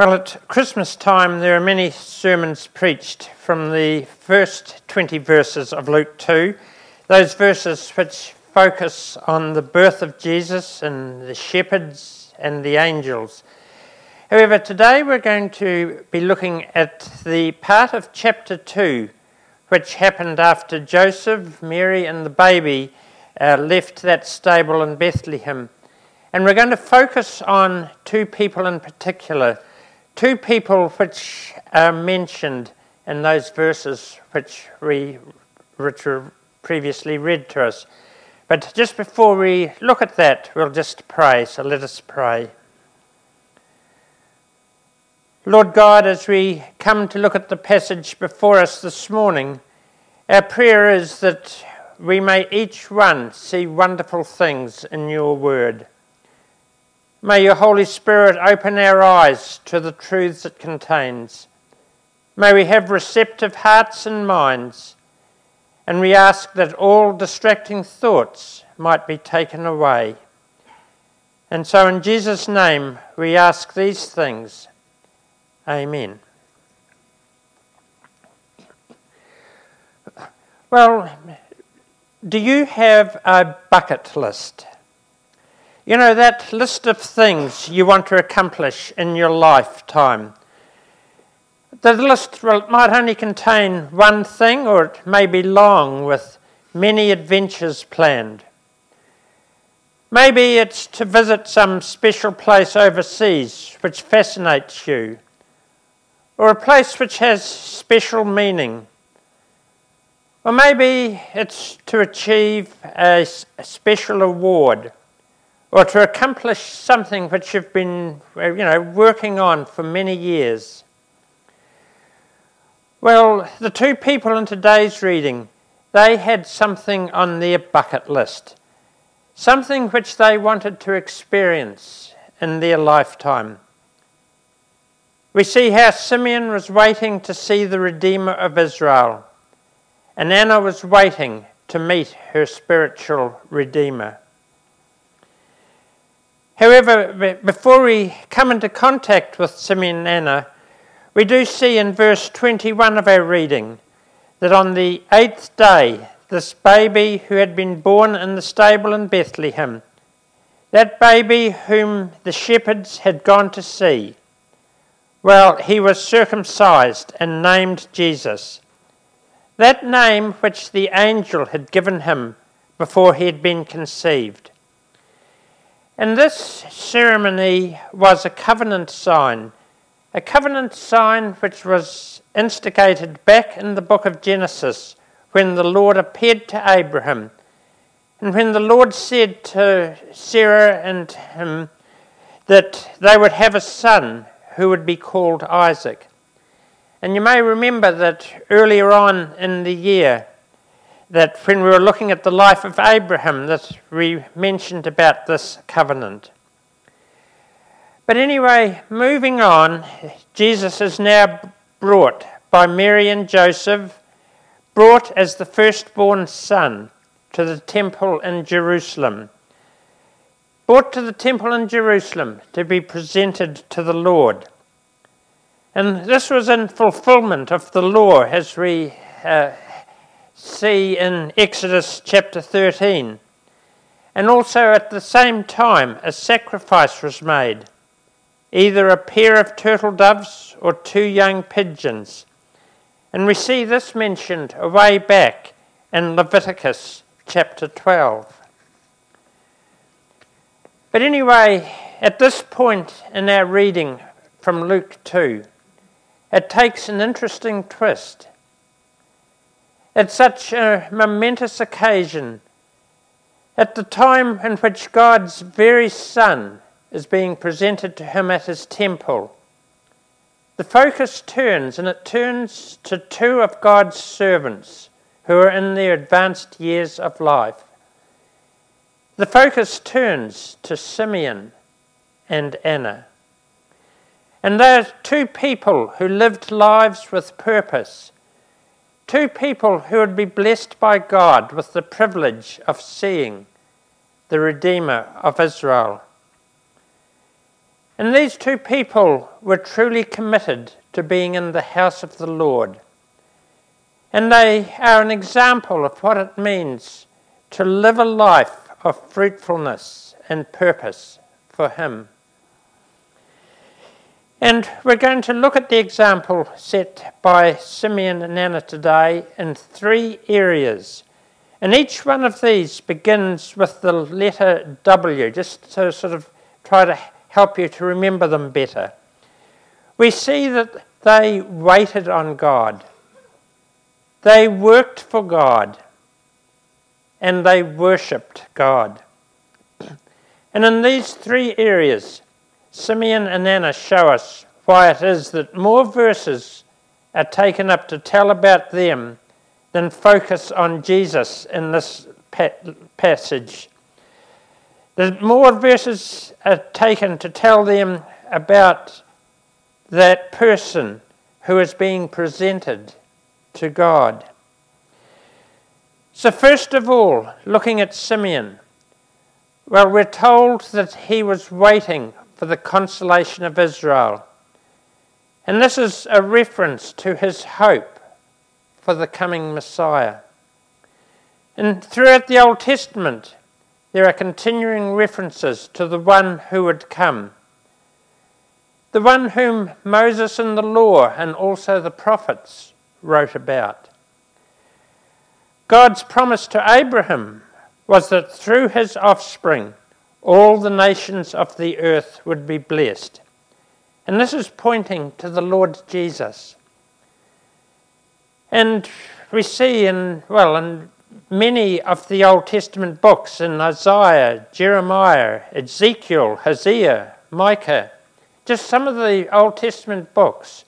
Well, at Christmas time, there are many sermons preached from the first 20 verses of Luke 2, those verses which focus on the birth of Jesus and the shepherds and the angels. However, today we're going to be looking at the part of chapter 2 which happened after Joseph, Mary, and the baby uh, left that stable in Bethlehem. And we're going to focus on two people in particular two people which are mentioned in those verses which we which were previously read to us. But just before we look at that, we'll just pray. So let us pray. Lord God, as we come to look at the passage before us this morning, our prayer is that we may each one see wonderful things in your word. May your Holy Spirit open our eyes to the truths it contains. May we have receptive hearts and minds, and we ask that all distracting thoughts might be taken away. And so, in Jesus' name, we ask these things. Amen. Well, do you have a bucket list? You know, that list of things you want to accomplish in your lifetime. The list might only contain one thing, or it may be long with many adventures planned. Maybe it's to visit some special place overseas which fascinates you, or a place which has special meaning. Or maybe it's to achieve a, special award or to accomplish something which you've been uh, you know, working on for many years? Well, the two people in today's reading, they had something on their bucket list, something which they wanted to experience in their lifetime. We see how Simeon was waiting to see the Redeemer of Israel, and Anna was waiting to meet her spiritual Redeemer. However, before we come into contact with Simeon and Anna, we do see in verse 21 of our reading that on the eighth day, this baby who had been born in the stable in Bethlehem, that baby whom the shepherds had gone to see, well, he was circumcised and named Jesus. That name which the angel had given him before he had been conceived. And this ceremony was a covenant sign, a covenant sign which was instigated back in the book of Genesis when the Lord appeared to Abraham. And when the Lord said to Sarah and him that they would have a son who would be called Isaac. And you may remember that earlier on in the year, that when we were looking at the life of Abraham, that we mentioned about this covenant. But anyway, moving on, Jesus is now brought by Mary and Joseph, brought as the firstborn son to the temple in Jerusalem. Brought to the temple in Jerusalem to be presented to the Lord. And this was in fulfillment of the law as we uh, see in Exodus chapter 13. And also at the same time, a sacrifice was made either a pair of turtle doves or two young pigeons. And we see this mentioned away back in Leviticus chapter 12. But anyway, at this point in our reading from Luke 2, it takes an interesting twist. At such a momentous occasion, at the time in which God's very Son is being presented to him at his temple, the focus turns and it turns to two of God's servants who are in their advanced years of life. The focus turns to Simeon and Anna. And they're two people who lived lives with purpose Two people who would be blessed by God with the privilege of seeing the Redeemer of Israel. And these two people were truly committed to being in the house of the Lord. And they are an example of what it means to live a life of fruitfulness and purpose for Him. And we're going to look at the example set by Simeon and Anna today in three areas. And each one of these begins with the letter W, just to sort of try to help you to remember them better. We see that they waited on God, they worked for God, and they worshipped God. And in these three areas, Simeon and Anna show us why it is that more verses are taken up to tell about them than focus on Jesus in this passage. The more verses are taken to tell them about that person who is being presented to God. So, first of all, looking at Simeon, well, we're told that he was waiting for the consolation of Israel. And this is a reference to his hope for the coming Messiah. And throughout the Old Testament, there are continuing references to the one who would come. The one whom Moses and the law and also the prophets wrote about. God's promise to Abraham was that through his offspring, all the nations of the earth would be blessed. And this is pointing to the Lord Jesus. And we see in, well, in many of the Old Testament books, in Isaiah, Jeremiah, Ezekiel, Hosea, Micah, just some of the Old Testament books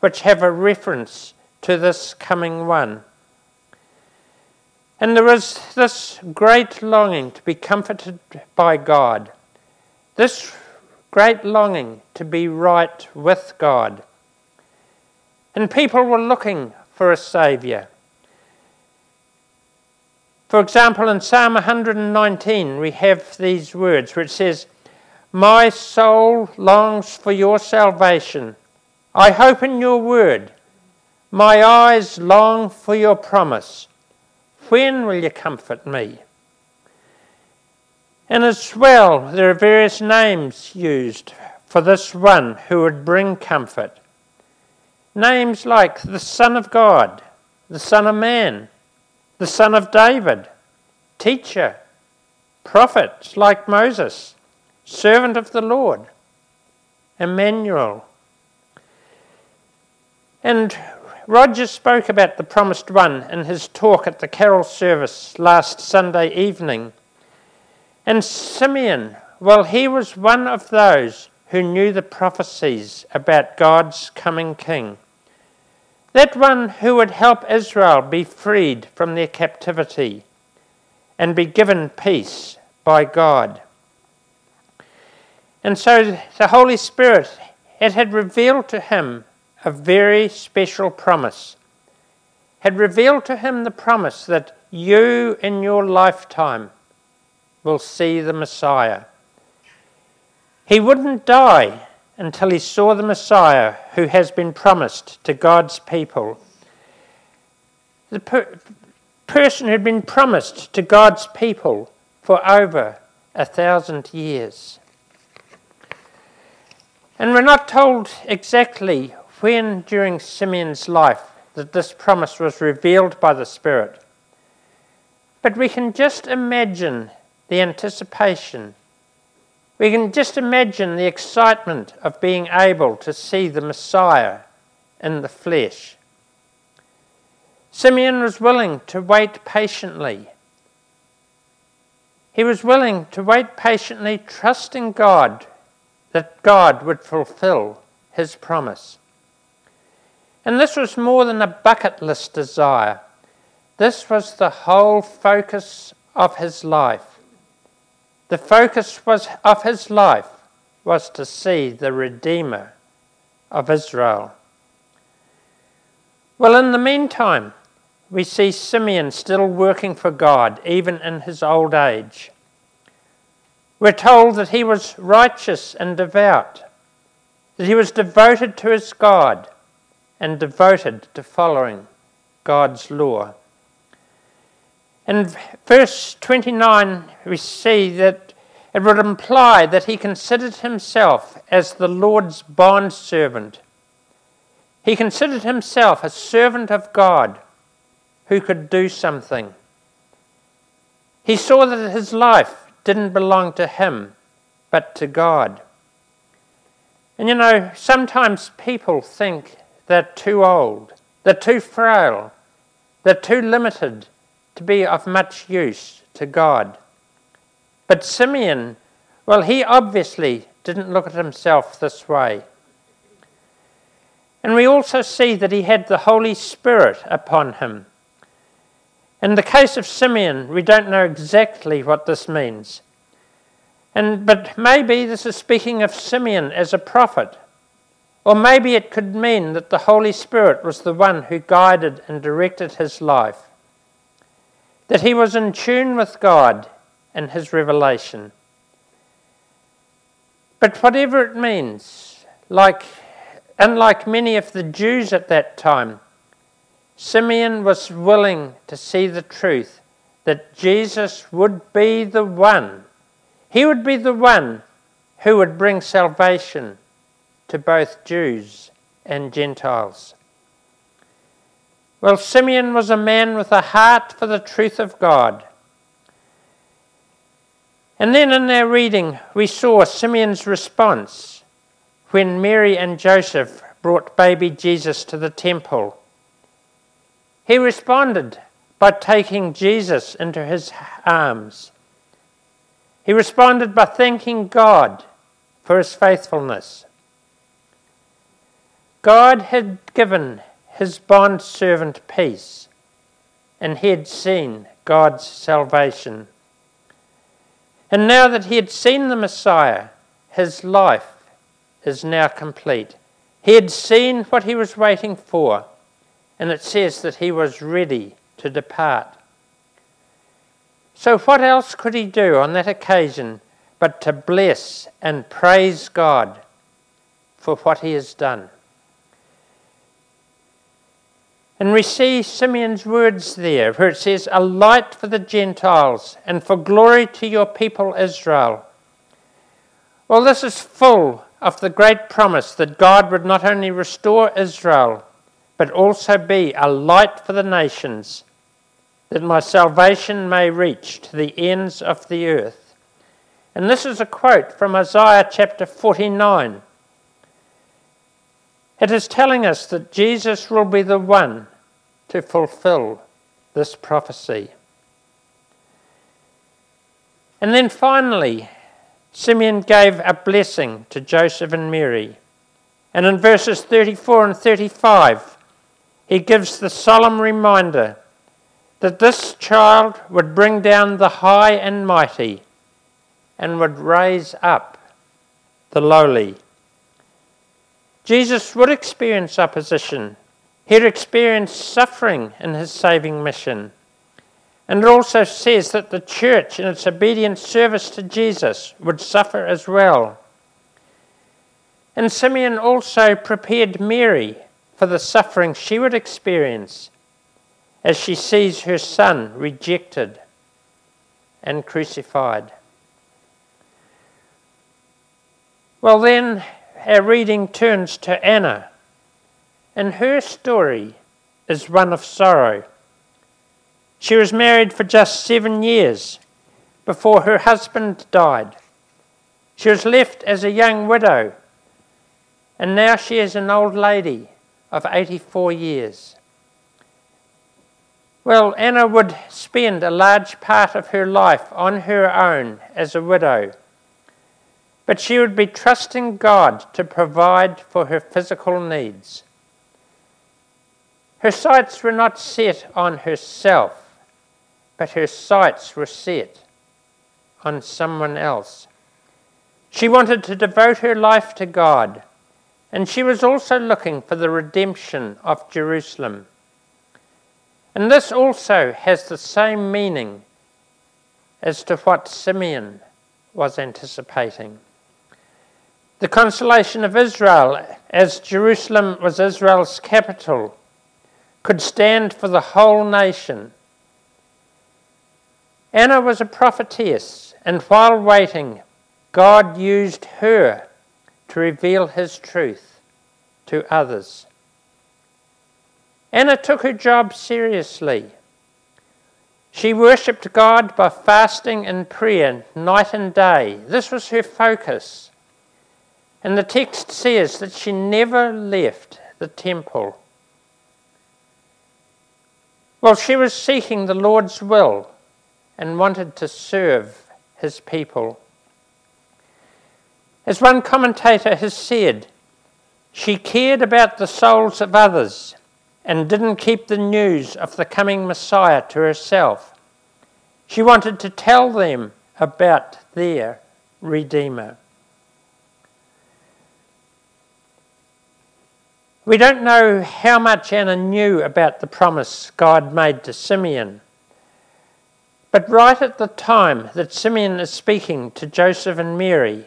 which have a reference to this coming one. And there was this great longing to be comforted by God, this great longing to be right with God. And people were looking for a Saviour. For example, in Psalm 119, we have these words which says, My soul longs for your salvation. I hope in your word. My eyes long for your promise. When will you comfort me? And as well, there are various names used for this one who would bring comfort. Names like the Son of God, the Son of Man, the Son of David, Teacher, Prophet like Moses, Servant of the Lord, Emmanuel. And Roger spoke about the promised one in his talk at the carol service last Sunday evening. And Simeon, well, he was one of those who knew the prophecies about God's coming king. That one who would help Israel be freed from their captivity and be given peace by God. And so the Holy Spirit, it had revealed to him a very special promise, had revealed to him the promise that you in your lifetime will see the Messiah. He wouldn't die until he saw the Messiah who has been promised to God's people. The per- person who'd been promised to God's people for over a thousand years. And we're not told exactly when during Simeon's life that this promise was revealed by the Spirit. But we can just imagine the anticipation. We can just imagine the excitement of being able to see the Messiah in the flesh. Simeon was willing to wait patiently. He was willing to wait patiently, trusting God that God would fulfill his promise. And this was more than a bucket list desire. This was the whole focus of his life. The focus was of his life was to see the Redeemer of Israel. Well, in the meantime, we see Simeon still working for God, even in his old age. We're told that he was righteous and devout, that he was devoted to his God and devoted to following God's law. In verse 29, we see that it would imply that he considered himself as the Lord's bondservant. He considered himself a servant of God who could do something. He saw that his life didn't belong to him, but to God. And you know, sometimes people think they're too old, they're too frail, they're too limited to be of much use to God. But Simeon, well, he obviously didn't look at himself this way. And we also see that he had the Holy Spirit upon him. In the case of Simeon, we don't know exactly what this means. And, but maybe this is speaking of Simeon as a prophet. Or maybe it could mean that the Holy Spirit was the one who guided and directed his life. That he was in tune with God and his revelation. But whatever it means, like unlike many of the Jews at that time, Simeon was willing to see the truth that Jesus would be the one. He would be the one who would bring salvation to both Jews and Gentiles. Well, Simeon was a man with a heart for the truth of God. And then in our reading, we saw Simeon's response when Mary and Joseph brought baby Jesus to the temple. He responded by taking Jesus into his arms. He responded by thanking God for his faithfulness. God had given his bond servant peace, and he had seen God's salvation. And now that he had seen the Messiah, his life is now complete. He had seen what he was waiting for and it says that he was ready to depart. So, what else could he do on that occasion but to bless and praise God for what he has done? And we see Simeon's words there, where it says, A light for the Gentiles and for glory to your people Israel. Well, this is full of the great promise that God would not only restore Israel, but also be a light for the nations, that my salvation may reach to the ends of the earth. And this is a quote from Isaiah chapter 49. It is telling us that Jesus will be the one to fulfill this prophecy. And then finally, Simeon gave a blessing to Joseph and Mary. And in verses 34 and 35, he gives the solemn reminder that this child would bring down the high and mighty and would raise up the lowly. Jesus would experience opposition. He'd experience suffering in his saving mission. And it also says that the church, in its obedient service to Jesus, would suffer as well. And Simeon also prepared Mary for the suffering she would experience as she sees her son rejected and crucified. Well, then our reading turns to Anna, and her story is one of sorrow. She was married for just seven years before her husband died. She was left as a young widow, and now she is an old lady of 84 years. Well, Anna would spend a large part of her life on her own as a widow, but she would be trusting God to provide for her physical needs. Her sights were not set on herself, but her sights were set on someone else. She wanted to devote her life to God and she was also looking for the redemption of Jerusalem. And this also has the same meaning as to what Simeon was anticipating. The consolation of Israel, as Jerusalem was Israel's capital, could stand for the whole nation. Anna was a prophetess, and while waiting, God used her to reveal his truth to others. Anna took her job seriously. She worshipped God by fasting and prayer night and day. This was her focus. And the text says that she never left the temple. Well, she was seeking the Lord's will and wanted to serve his people. As one commentator has said, she cared about the souls of others and didn't keep the news of the coming Messiah to herself. She wanted to tell them about their Redeemer. We don't know how much Anna knew about the promise God made to Simeon. But right at the time that Simeon is speaking to Joseph and Mary,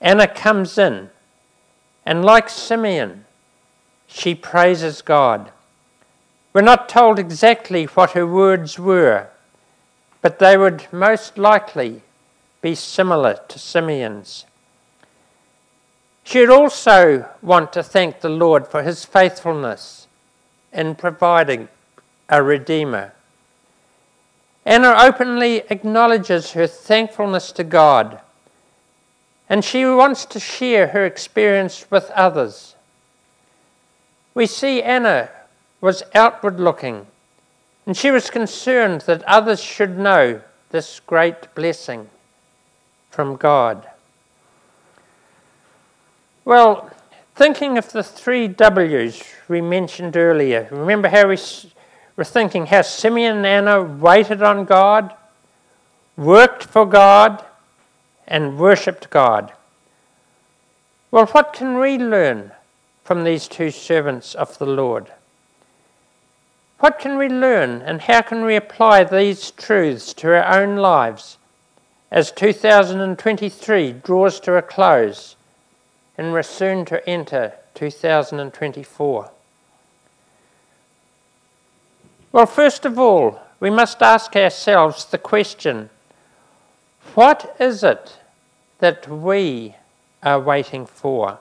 Anna comes in, and like Simeon, she praises God. We're not told exactly what her words were, but they would most likely be similar to Simeon's. She would also want to thank the Lord for his faithfulness in providing a Redeemer. Anna openly acknowledges her thankfulness to God, and she wants to share her experience with others. We see Anna was outward looking, and she was concerned that others should know this great blessing from God. Well, thinking of the three W's we mentioned earlier, remember how we were thinking how Simeon and Anna waited on God, worked for God, and worshipped God. Well, what can we learn from these two servants of the Lord? What can we learn and how can we apply these truths to our own lives as 2023 draws to a close? And we're soon to enter 2024. Well, first of all, we must ask ourselves the question what is it that we are waiting for?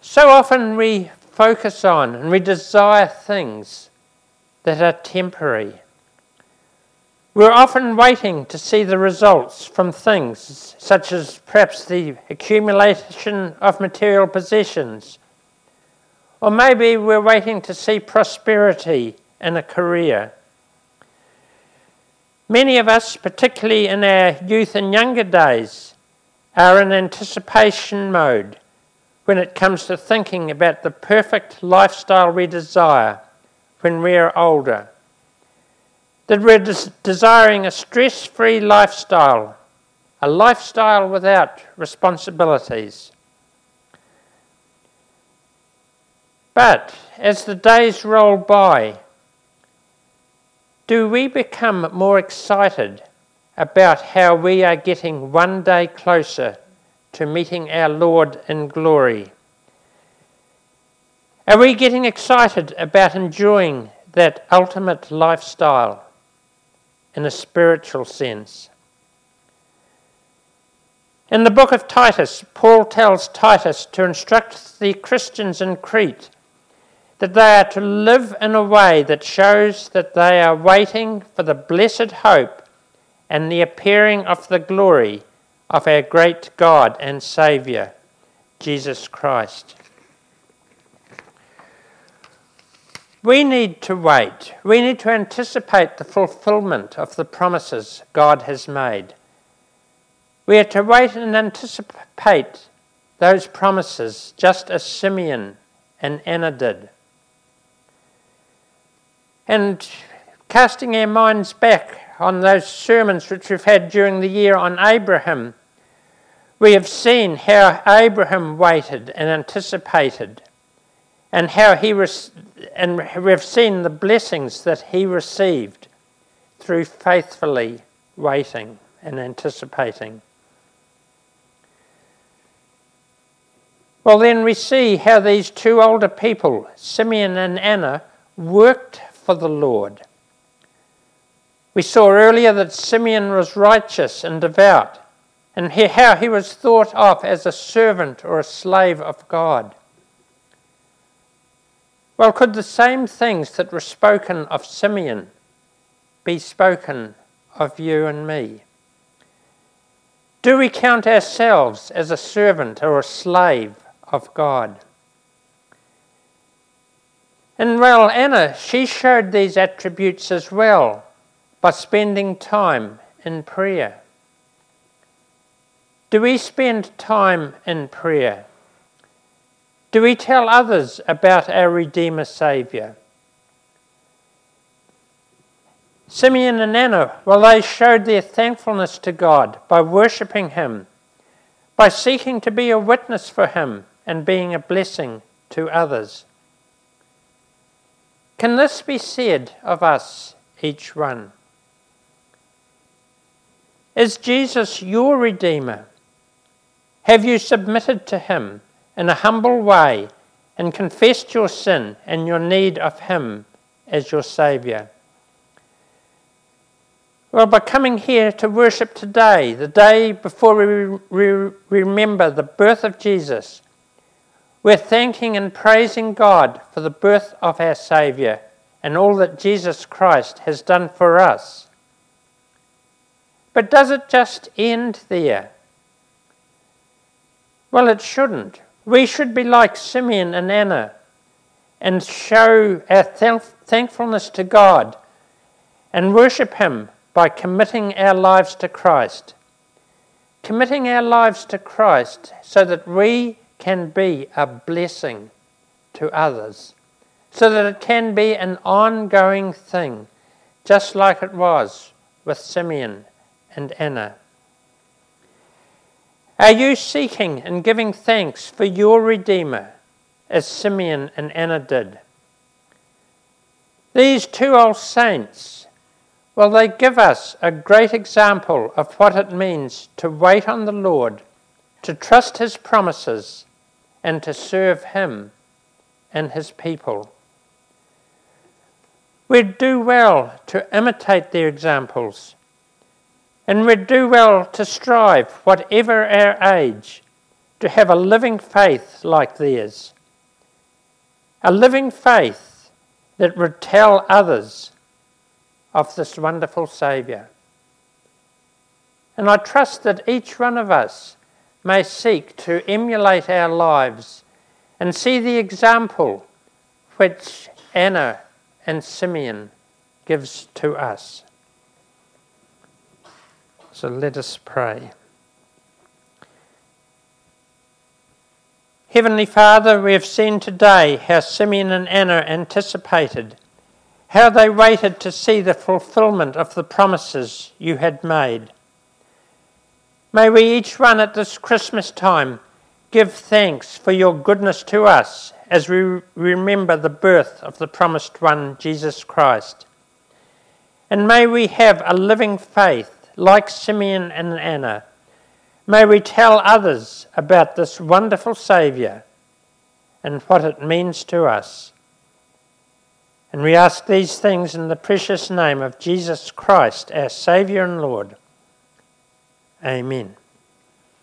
So often we focus on and we desire things that are temporary. We're often waiting to see the results from things such as perhaps the accumulation of material possessions. Or maybe we're waiting to see prosperity in a career. Many of us, particularly in our youth and younger days, are in anticipation mode when it comes to thinking about the perfect lifestyle we desire when we are older that we're des- desiring a stress free lifestyle, a lifestyle without responsibilities. But as the days roll by, do we become more excited about how we are getting one day closer to meeting our Lord in glory? Are we getting excited about enjoying that ultimate lifestyle? In a spiritual sense. In the book of Titus, Paul tells Titus to instruct the Christians in Crete that they are to live in a way that shows that they are waiting for the blessed hope and the appearing of the glory of our great God and Saviour, Jesus Christ. We need to wait. We need to anticipate the fulfillment of the promises God has made. We are to wait and anticipate those promises just as Simeon and Anna did. And casting our minds back on those sermons which we've had during the year on Abraham, we have seen how Abraham waited and anticipated and how he was, and we've seen the blessings that he received through faithfully waiting and anticipating. Well, then we see how these two older people, Simeon and Anna, worked for the Lord. We saw earlier that Simeon was righteous and devout, and how he was thought of as a servant or a slave of God. Well, could the same things that were spoken of Simeon be spoken of you and me? Do we count ourselves as a servant or a slave of God? And well, Anna, she showed these attributes as well by spending time in prayer. Do we spend time in prayer? Do we tell others about our Redeemer Saviour? Simeon and Anna, well, they showed their thankfulness to God by worshipping Him, by seeking to be a witness for Him and being a blessing to others. Can this be said of us, each one? Is Jesus your Redeemer? Have you submitted to Him in a humble way and confessed your sin and your need of Him as your Saviour? Well, by coming here to worship today, the day before we re- remember the birth of Jesus, we're thanking and praising God for the birth of our Saviour and all that Jesus Christ has done for us. But does it just end there? Well, it shouldn't. We should be like Simeon and Anna and show our thankfulness to God and worship Him by committing our lives to Christ. Committing our lives to Christ so that we can be a blessing to others, so that it can be an ongoing thing, just like it was with Simeon and Anna. Are you seeking and giving thanks for your Redeemer as Simeon and Anna did? These two old saints well, they give us a great example of what it means to wait on the Lord, to trust His promises, and to serve Him and His people. We'd do well to imitate their examples, and we'd do well to strive, whatever our age, to have a living faith like theirs. A living faith that would tell others of this wonderful Saviour. And I trust that each one of us may seek to emulate our lives and see the example which Anna and Simeon gives to us. So let us pray. Heavenly Father, we have seen today how Simeon and Anna anticipated how they waited to see the fulfillment of the promises you had made. May we each one at this Christmas time give thanks for your goodness to us as we remember the birth of the promised one, Jesus Christ. And may we have a living faith like Simeon and Anna. May we tell others about this wonderful Saviour and what it means to us. And we ask these things in the precious name of Jesus Christ, our Saviour and Lord. Amen.